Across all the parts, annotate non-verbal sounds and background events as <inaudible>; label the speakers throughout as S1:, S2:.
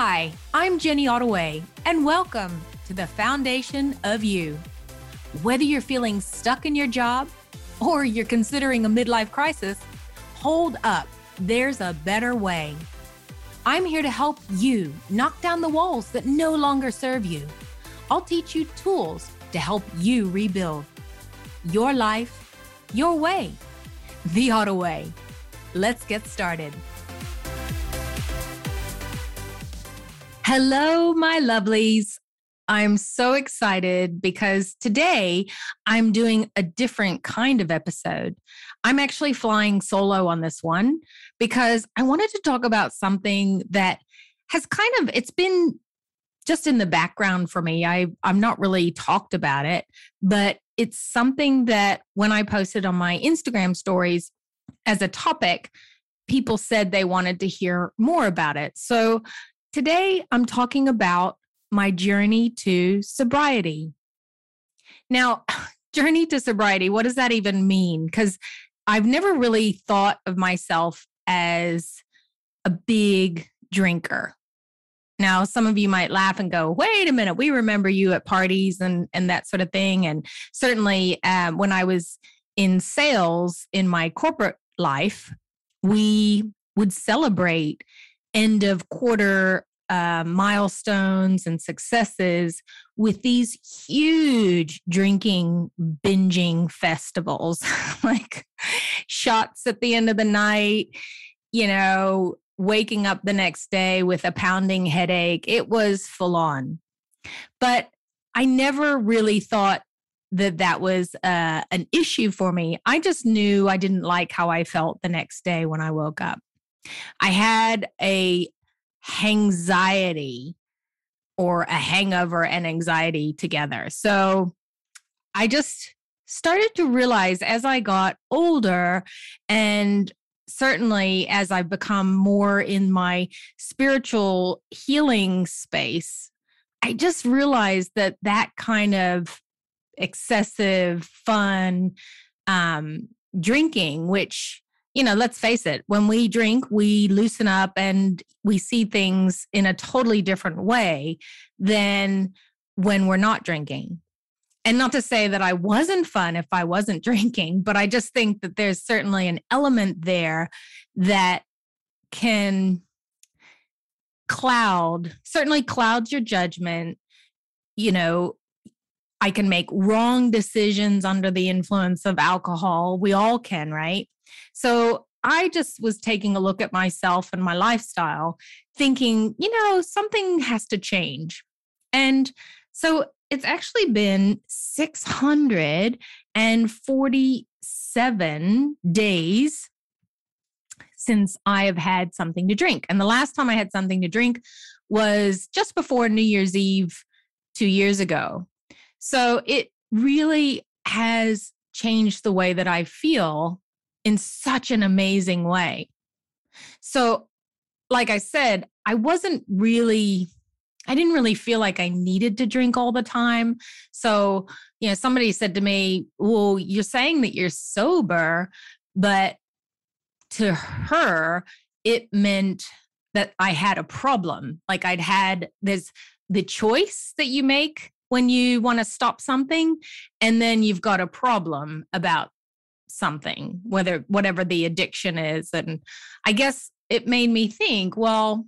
S1: Hi, I'm Jenny Ottaway, and welcome to the Foundation of You. Whether you're feeling stuck in your job or you're considering a midlife crisis, hold up, there's a better way. I'm here to help you knock down the walls that no longer serve you. I'll teach you tools to help you rebuild your life, your way, the Ottaway. Let's get started. Hello, my lovelies. I'm so excited because today I'm doing a different kind of episode. I'm actually flying solo on this one because I wanted to talk about something that has kind of it's been just in the background for me. I I'm not really talked about it, but it's something that when I posted on my Instagram stories as a topic, people said they wanted to hear more about it. So Today, I'm talking about my journey to sobriety. Now, <laughs> journey to sobriety, what does that even mean? Because I've never really thought of myself as a big drinker. Now, some of you might laugh and go, wait a minute, we remember you at parties and, and that sort of thing. And certainly um, when I was in sales in my corporate life, we would celebrate end of quarter uh, milestones and successes with these huge drinking, binging festivals, <laughs> like shots at the end of the night, you know, waking up the next day with a pounding headache. It was full on. But I never really thought that that was uh, an issue for me. I just knew I didn't like how I felt the next day when I woke up. I had a anxiety or a hangover and anxiety together. So I just started to realize as I got older and certainly as I've become more in my spiritual healing space, I just realized that that kind of excessive fun um, drinking, which you know, let's face it, when we drink, we loosen up and we see things in a totally different way than when we're not drinking. And not to say that I wasn't fun if I wasn't <laughs> drinking, but I just think that there's certainly an element there that can cloud, certainly clouds your judgment. You know, I can make wrong decisions under the influence of alcohol. We all can, right? So I just was taking a look at myself and my lifestyle, thinking, you know, something has to change. And so it's actually been 647 days since I have had something to drink. And the last time I had something to drink was just before New Year's Eve two years ago. So it really has changed the way that I feel in such an amazing way. So, like I said, I wasn't really, I didn't really feel like I needed to drink all the time. So, you know, somebody said to me, Well, you're saying that you're sober, but to her, it meant that I had a problem. Like I'd had, there's the choice that you make when you want to stop something, and then you've got a problem about something, whether whatever the addiction is. And I guess it made me think, well,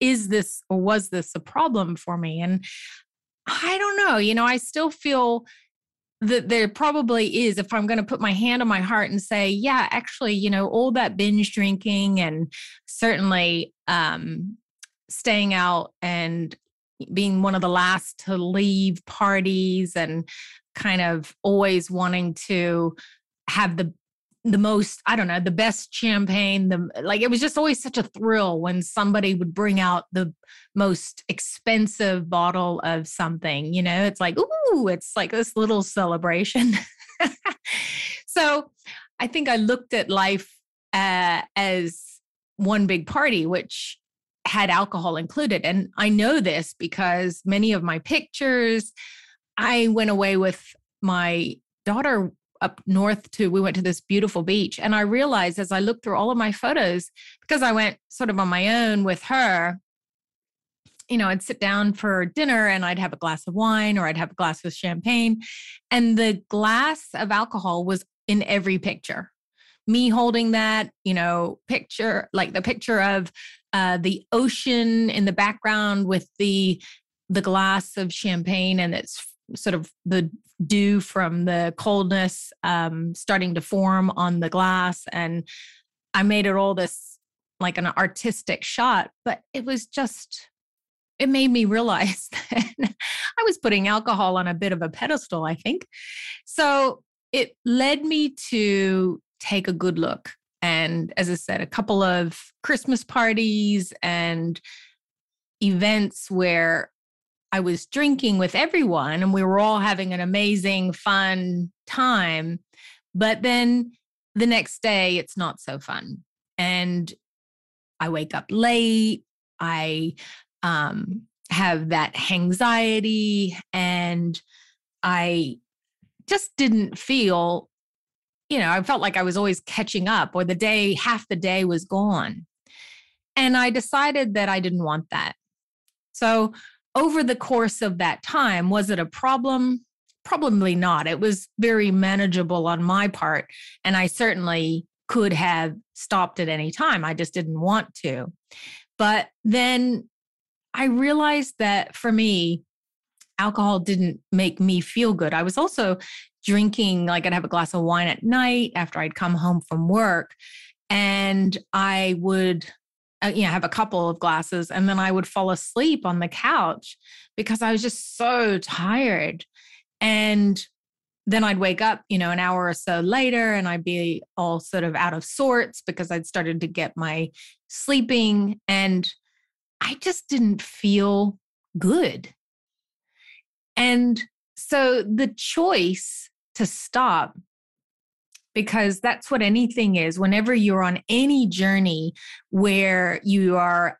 S1: is this or was this a problem for me? And I don't know. You know, I still feel that there probably is if i'm going to put my hand on my heart and say yeah actually you know all that binge drinking and certainly um staying out and being one of the last to leave parties and kind of always wanting to have the the most i don't know the best champagne the like it was just always such a thrill when somebody would bring out the most expensive bottle of something you know? It's like ooh it's like this little celebration. <laughs> So i think i looked at life uh, as one big party which had alcohol included and i know this because many of my pictures i went away with my daughter up north to we went to this beautiful beach and i realized as i looked through all of my photos because i went sort of on my own with her you know, I'd sit down for dinner and I'd have a glass of wine or I'd have a glass of champagne. And the glass of alcohol was in every picture. Me holding that, you know, picture, like the picture of uh, the ocean in the background with the the glass of champagne and it's sort of the dew from the coldness um, starting to form on the glass. And I made it all this like an artistic shot, but it was just it made me realize <laughs> that I was putting alcohol on a bit of a pedestal, I think. So it led me to take a good look. And as I said, a couple of Christmas parties and events where I was drinking with everyone and we were all having an amazing, fun time. But then the next day, it's not so fun. And I wake up late. I um, have that anxiety and I just didn't feel, you know, I felt like I was always catching up or the day, half the day was gone. And I decided that I didn't want that. So, over the course of that time, was it a problem? Probably not. It was very manageable on my part. And I certainly could have stopped at any time. I just didn't want to. But then I realized that for me, alcohol didn't make me feel good. I was also drinking, like I'd have a glass of wine at night after I'd come home from work. And I would, Uh, you know, have a couple of glasses and then I would fall asleep on the couch because I was just so tired. And then I'd wake up, you know, an hour or so later and I'd be all sort of out of sorts because I'd started to get my sleeping. And I just didn't feel good. And so the choice to stop, because that's what anything is, whenever you're on any journey where you are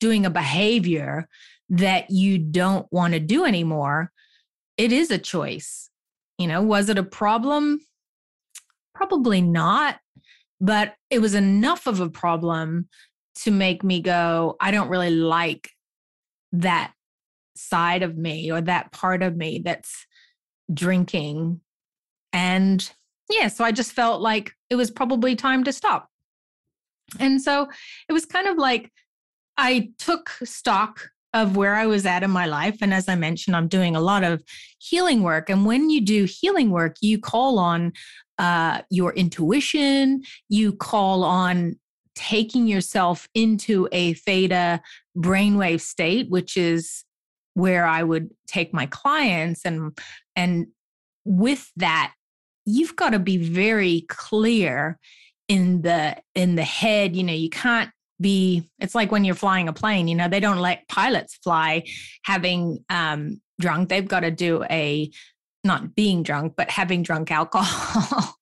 S1: doing a behavior that you don't want to do anymore, it is a choice. You know, was it a problem? Probably not, but it was enough of a problem to make me go, I don't really like that side of me or that part of me that's drinking. And yeah, so I just felt like it was probably time to stop. And so it was kind of like I took stock of where I was at in my life. And as I mentioned, I'm doing a lot of healing work. And when you do healing work, you call on uh, your intuition, you call on taking yourself into a theta brainwave state, which is where I would take my clients and and with that you've got to be very clear in the in the head you know you can't be it's like when you're flying a plane you know they don't let pilots fly having um drunk. They've got to do a not being drunk, but having drunk alcohol.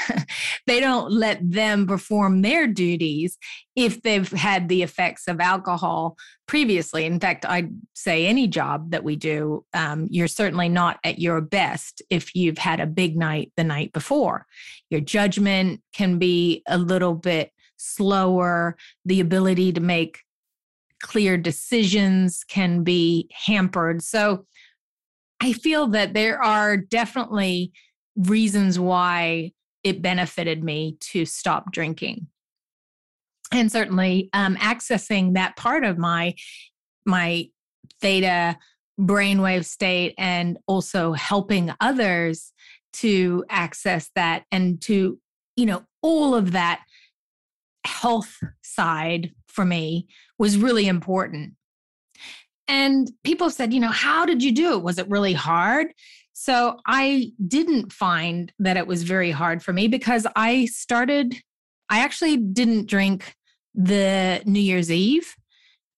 S1: <laughs> they don't let them perform their duties if they've had the effects of alcohol previously. In fact, I'd say any job that we do, um, you're certainly not at your best if you've had a big night the night before. Your judgment can be a little bit slower, the ability to make clear decisions can be hampered. So, I feel that there are definitely reasons why it benefited me to stop drinking. And certainly um, accessing that part of my my theta brainwave state and also helping others to access that and to you know all of that health side for me was really important and people said, you know, how did you do it? Was it really hard? So I didn't find that it was very hard for me because I started, I actually didn't drink the New Year's Eve.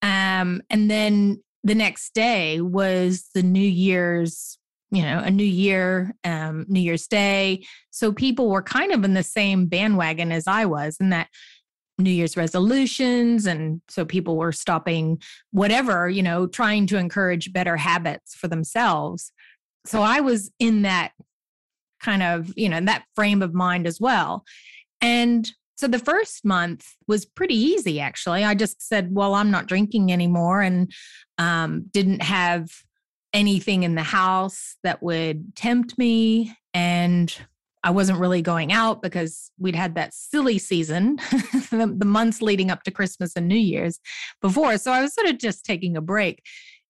S1: Um, and then the next day was the New Year's, you know, a new year, um, New Year's Day. So people were kind of in the same bandwagon as I was, and that New Year's resolutions. And so people were stopping whatever, you know, trying to encourage better habits for themselves. So I was in that kind of, you know, that frame of mind as well. And so the first month was pretty easy, actually. I just said, well, I'm not drinking anymore and um, didn't have anything in the house that would tempt me. And I wasn't really going out because we'd had that silly season, <laughs> the, months leading up to Christmas and New Year's before. So I was sort of just taking a break.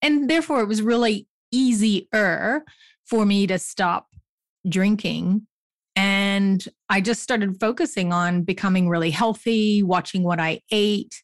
S1: And therefore, it was really easier for me to stop drinking. And I just started focusing on becoming really healthy, watching what I ate,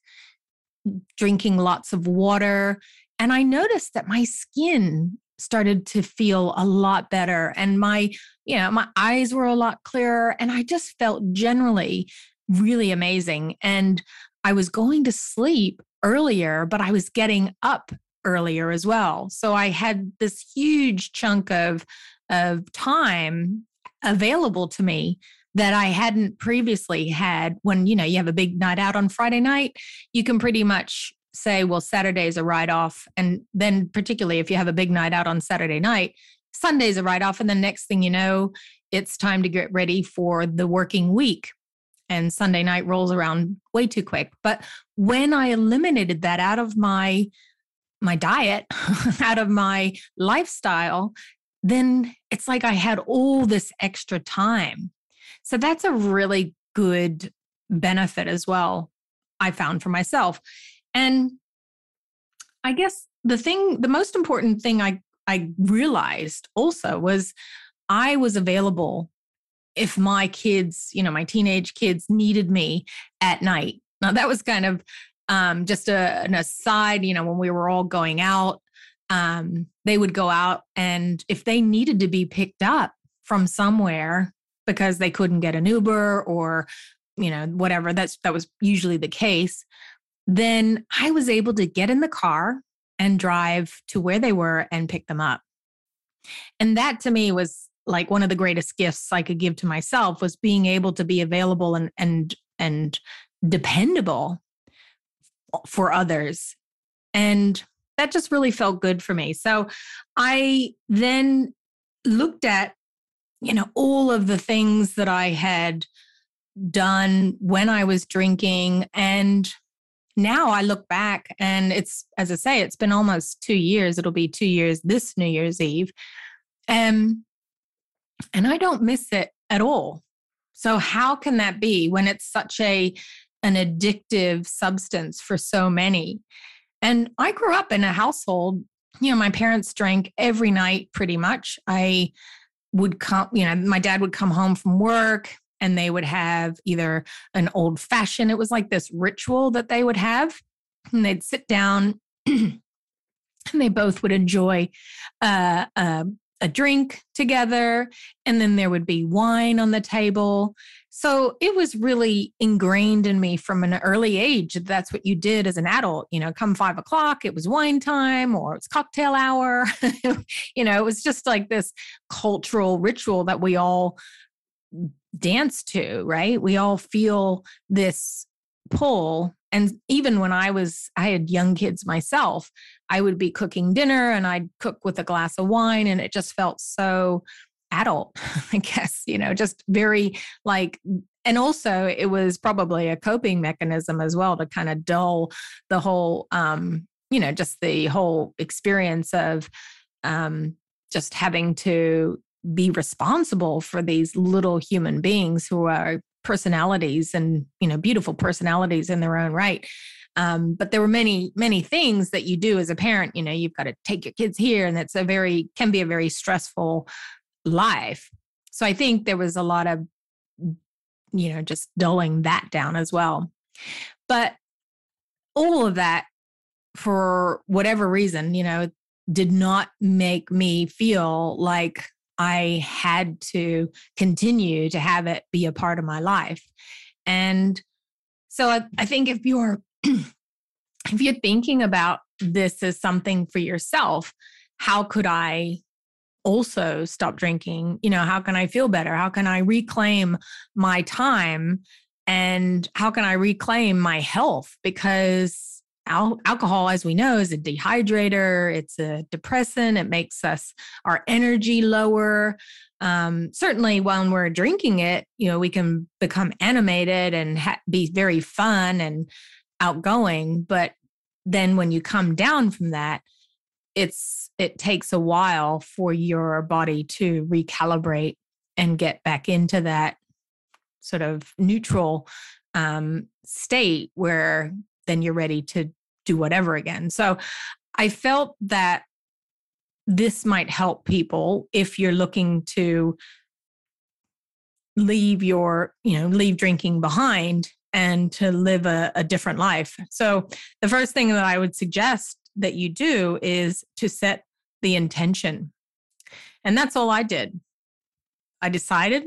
S1: drinking lots of water. And I noticed that my skin started to feel a lot better and my you know my eyes were a lot clearer and i just felt generally really amazing and i was going to sleep earlier but i was getting up earlier as well. So i had this huge chunk of of time available to me that I hadn't previously had when you know you have a big night out on Friday night you can pretty much say, well, Saturday's a write off. And then, particularly if you have a big night out on Saturday night, Sunday's a write off. And the next thing you know, it's time to get ready for the working week. And Sunday night rolls around way too quick. But when I eliminated that out of my my diet, <laughs> out of my lifestyle, then it's like I had all this extra time. So that's a really good benefit as well, I found for myself. And I guess the thing, the most important thing I, I realized also was I was available if my kids, you know, my teenage kids needed me at night. Now, that was kind of um, just a, an aside, you know, when we were all going out, um, they would go out and if they needed to be picked up from somewhere because they couldn't get an Uber or, you know, whatever, that's that was usually the case then I was able to get in the car and drive to where they were and pick them up. And that to me was like one of the greatest gifts I could give to myself was being able to be available and and and dependable for others. And that just really felt good for me. So I then looked at you know all of the things that I had done when I was drinking and now I look back and it's, as I say, it's been almost two years. It'll be two years this New Year's Eve. Um, and I don't miss it at all. So how can that be when it's such a an addictive substance for so many? And I grew up in a household, you know, my parents drank every night pretty much. I would come, you know, my dad would come home from work and they would have either an old fashioned, it was like this ritual that they would have. And they'd sit down <clears throat> and they both would enjoy uh, uh, a drink together. And then there would be wine on the table. So it was really ingrained in me from an early age. That's what you did as an adult. You know, come five o'clock, it was wine time or it's cocktail hour. <laughs> you know, it was just like this cultural ritual that we all dance to, right? We all feel this pull. And even when I was, I had young kids myself, I would be cooking dinner and I'd cook with a glass of wine, and it just felt so adult, <laughs> I guess, you know, just very like, and also it was probably a coping mechanism as well to kind of dull the whole, um, you know, just the whole experience of um, just having to be responsible for these little human beings who are personalities and you know beautiful personalities in their own right. Um, but there were many many things that you do as a parent you know you've got to take your kids here and it's a very can be a very stressful life. So i think there was a lot of you know just dulling that down as well. But all of that for whatever reason you know did not make me feel like I had to continue to have it be a part of my life. And so I, I think if you're <clears throat> if you're thinking about this as something for yourself, how could I also stop drinking? You know, how can I feel better? How can I reclaim my time? And how can I reclaim my health? Because al- alcohol, as we know, is a dehydrator, it's a depressant, it makes us our energy lower. Um, certainly, when we're drinking it, you know, we can become animated and ha- be very fun and outgoing. But then when you come down from that, it's it takes a while for your body to recalibrate and get back into that sort of neutral um, state where then you're ready to do whatever again. So I felt that this might help people if you're looking to leave your, you know, leave drinking behind and to live a, a different life. So the first thing that I would suggest that you do is to set the intention. And that's all I did. I decided,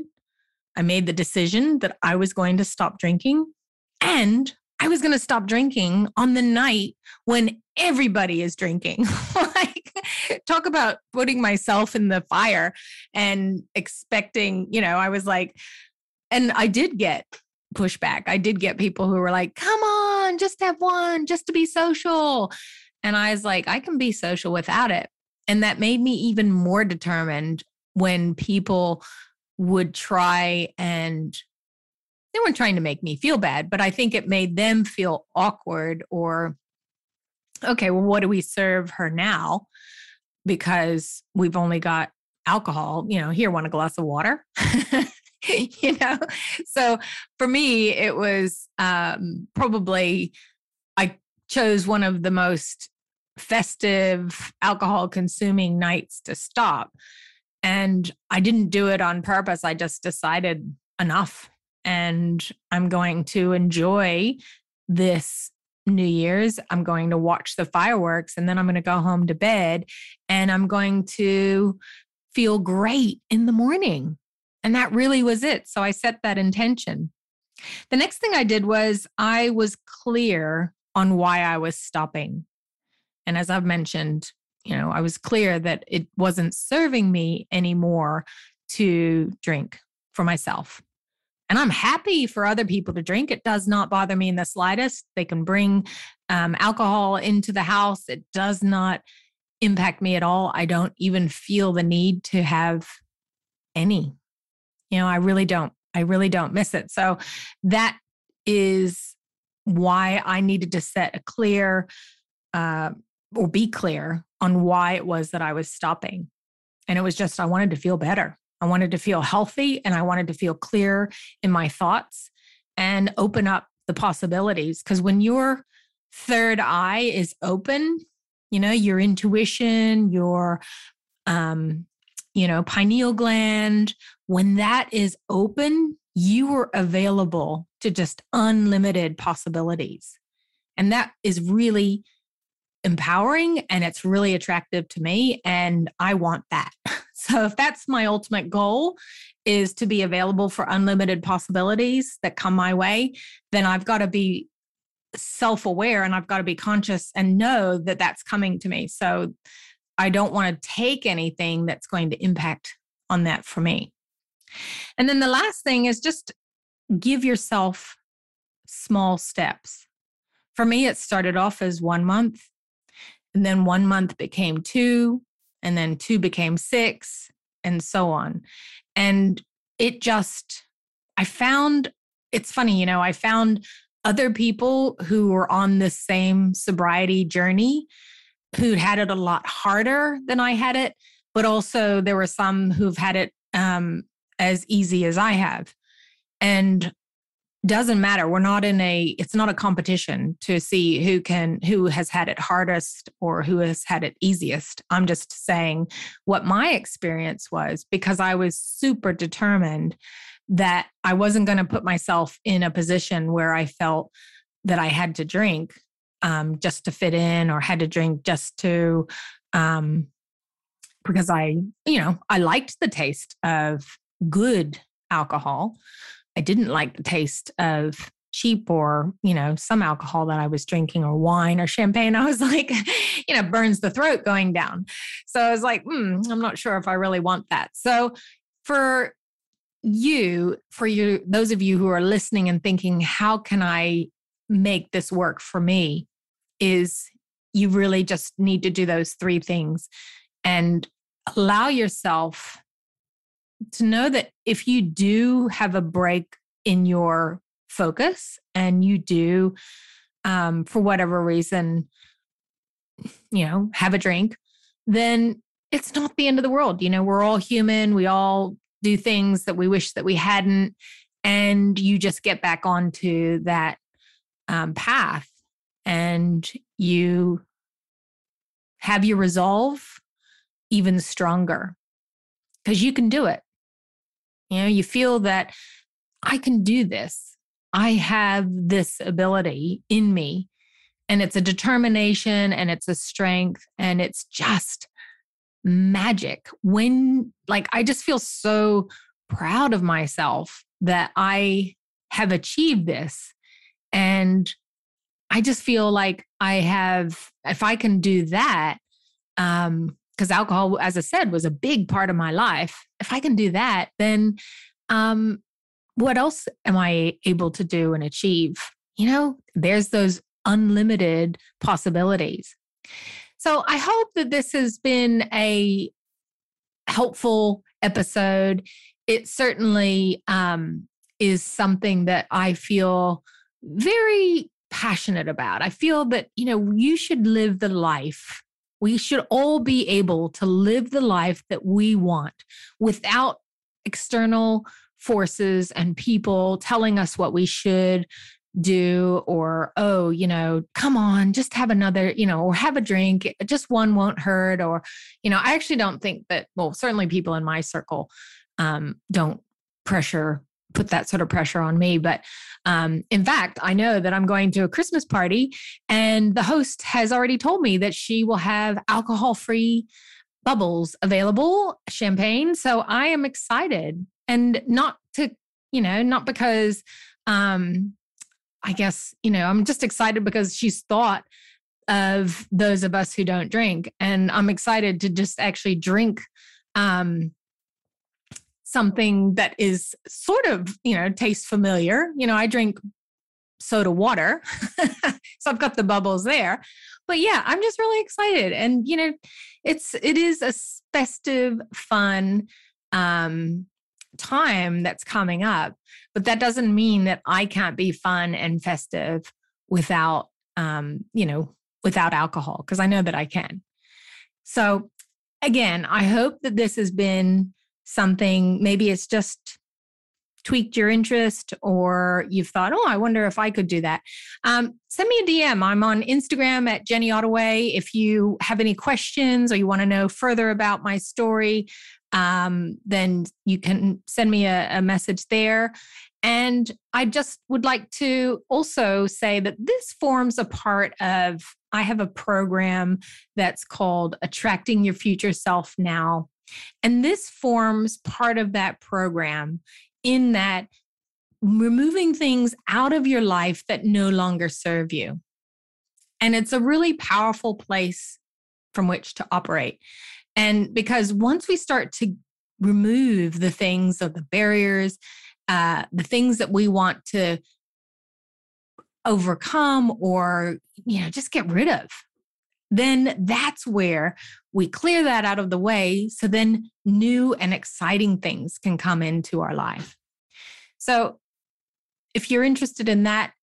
S1: I made the decision that I was going to stop drinking and I was going to stop drinking on the night when everybody is drinking. <laughs> like, talk about putting myself in the fire and expecting, you know, I was like, and I did get pushback. I did get people who were like, come on, just have one, just to be social. And I was like, I can be social without it. And that made me even more determined when people would try and they weren't trying to make me feel bad, but I think it made them feel awkward or, okay, well, what do we serve her now? Because we've only got alcohol, you know, here, want a glass of water. <laughs> you know, so for me, it was um, probably, I chose one of the most festive alcohol consuming nights to stop. And I didn't do it on purpose. I just decided enough and I'm going to enjoy this New Year's. I'm going to watch the fireworks and then I'm going to go home to bed and I'm going to feel great in the morning. And that really was it. So I set that intention. The next thing I did was I was clear on why I was stopping. And as I've mentioned, you know, I was clear that it wasn't serving me anymore to drink for myself. And I'm happy for other people to drink. It does not bother me in the slightest. They can bring um, alcohol into the house, it does not impact me at all. I don't even feel the need to have any. You know, I really don't. I really don't miss it. So that is why I needed to set a clear uh, or be clear on why it was that I was stopping. And it was just, I wanted to feel better. I wanted to feel healthy and I wanted to feel clear in my thoughts and open up the possibilities. Because when your third eye is open, you know, your intuition, your, um, you know, pineal gland, when that is open, you are available to just unlimited possibilities. And that is really empowering and it's really attractive to me. And I want that. <laughs> So if that's my ultimate goal is to be available for unlimited possibilities that come my way, then I've got to be self-aware and I've got to be conscious and know that that's coming to me. So I don't want to take anything that's going to impact on that for me. And then the last thing is just give yourself small steps. For me, it started off as one month, and then one month became two, and then two became six, and so on. And it just, I found it's funny, you know, I found other people who were on the same sobriety journey who'd had it a lot harder than I had it, but also there were some who've had it um, as easy as I have. And doesn't matter. We're not in a it's not a competition to see who can who has had it hardest or who has had it easiest. I'm just saying what my experience was because i was super determined that i wasn't going to put myself in a position where i felt that i had to drink um, just to fit in or had to drink just to um, because i you know i liked the taste of good alcohol I didn't like the taste of cheap or, you know, some alcohol that I was drinking or wine or champagne. <laughs> I was like, you know, burns the throat going down. So I was like, hmm, I'm not sure if I really want that. So for you, for you, those of you who are listening and thinking, how can I make this work for me? is you really just need to do those three things and allow yourself to know that if you do have a break in your focus and you do um, for whatever reason you know have a drink then it's not the end of the world. You know we're all human. We all do things that we wish that we hadn't. And you just get back onto that um, path and you have your resolve even stronger because you can do it. You know, you feel that I can do this. I have this ability in me. And it's a determination and it's a strength and it's just magic. When, like, I just feel so proud of myself that I have achieved this. And I just feel like I have, if I can do that, um, because alcohol, as I said, was a big part of my life. If I can do that, then um, what else am I able to do and achieve? You know, there's those unlimited possibilities. So I hope that this has been a helpful episode. It certainly um, is something that I feel very passionate about. I feel that, you know, you should live the life. We should all be able to live the life that we want without external forces and people telling us what we should do or oh you know come on just have another you know or have a drink just one won't hurt or you know i actually don't think that well certainly people in my circle um, don't pressure put that sort of pressure on me. But um, in fact, I know that I'm going to a Christmas party, and the host has already told me that she will have alcohol free bubbles available, champagne. So I am excited, and not to, you know, not because, um, I guess, you know, I'm just excited because she's thought of those of us who don't drink, and I'm excited to just actually drink um something that is sort of, you know, tastes familiar. You know, I drink soda water. <laughs> so I've got the bubbles there. But yeah, I'm just really excited. And you know, it's it is a festive, fun um time that's coming up. But that doesn't mean that I can't be fun and festive without um, you know, without alcohol, because I know that I can. So again, I hope that this has been something, maybe it's just tweaked your interest or you've thought, oh, I wonder if I could do that, um, send me a DM. I'm on Instagram at Jenny Ottaway. If you have any questions or you want to know further about my story, um, then you can send me a, a message there. And I just would like to also say that this forms a part of, I have a program that's called Attracting Your Future Self Now. And this forms part of that program in that removing things out of your life that no longer serve you. And it's a really powerful place from which to operate. And because once we start to remove the things of the barriers, uh, the things that we want to overcome or you know just get rid of then that's where we clear that out of the way so then new and exciting things can come into our life. So if you're interested in that,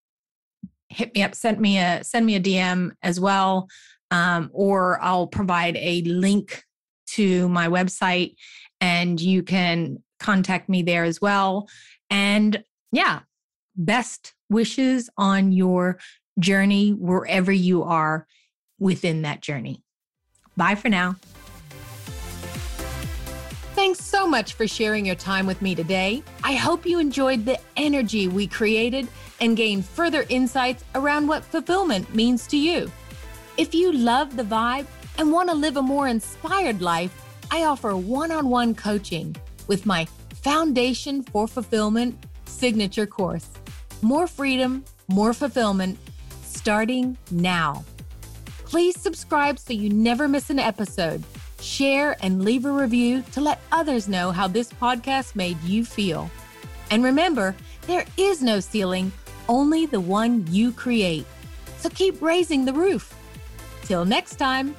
S1: hit me up, send me a send me a DM as well. Um, or I'll provide a link to my website and you can contact me there as well. And yeah, best wishes on your journey wherever you are within that journey. Bye for now. Thanks so much for sharing your time with me today. I hope you enjoyed the energy we created and gained further insights around what fulfillment means to you. If you love the vibe and want to live a more inspired life, I offer one on one coaching with my Foundation for Fulfillment signature course. More freedom, more fulfillment, starting now. Please subscribe so you never miss an episode. Share and leave a review to let others know how this podcast made you feel. And remember, there is no ceiling, only the one you create. So keep raising the roof. Till next time.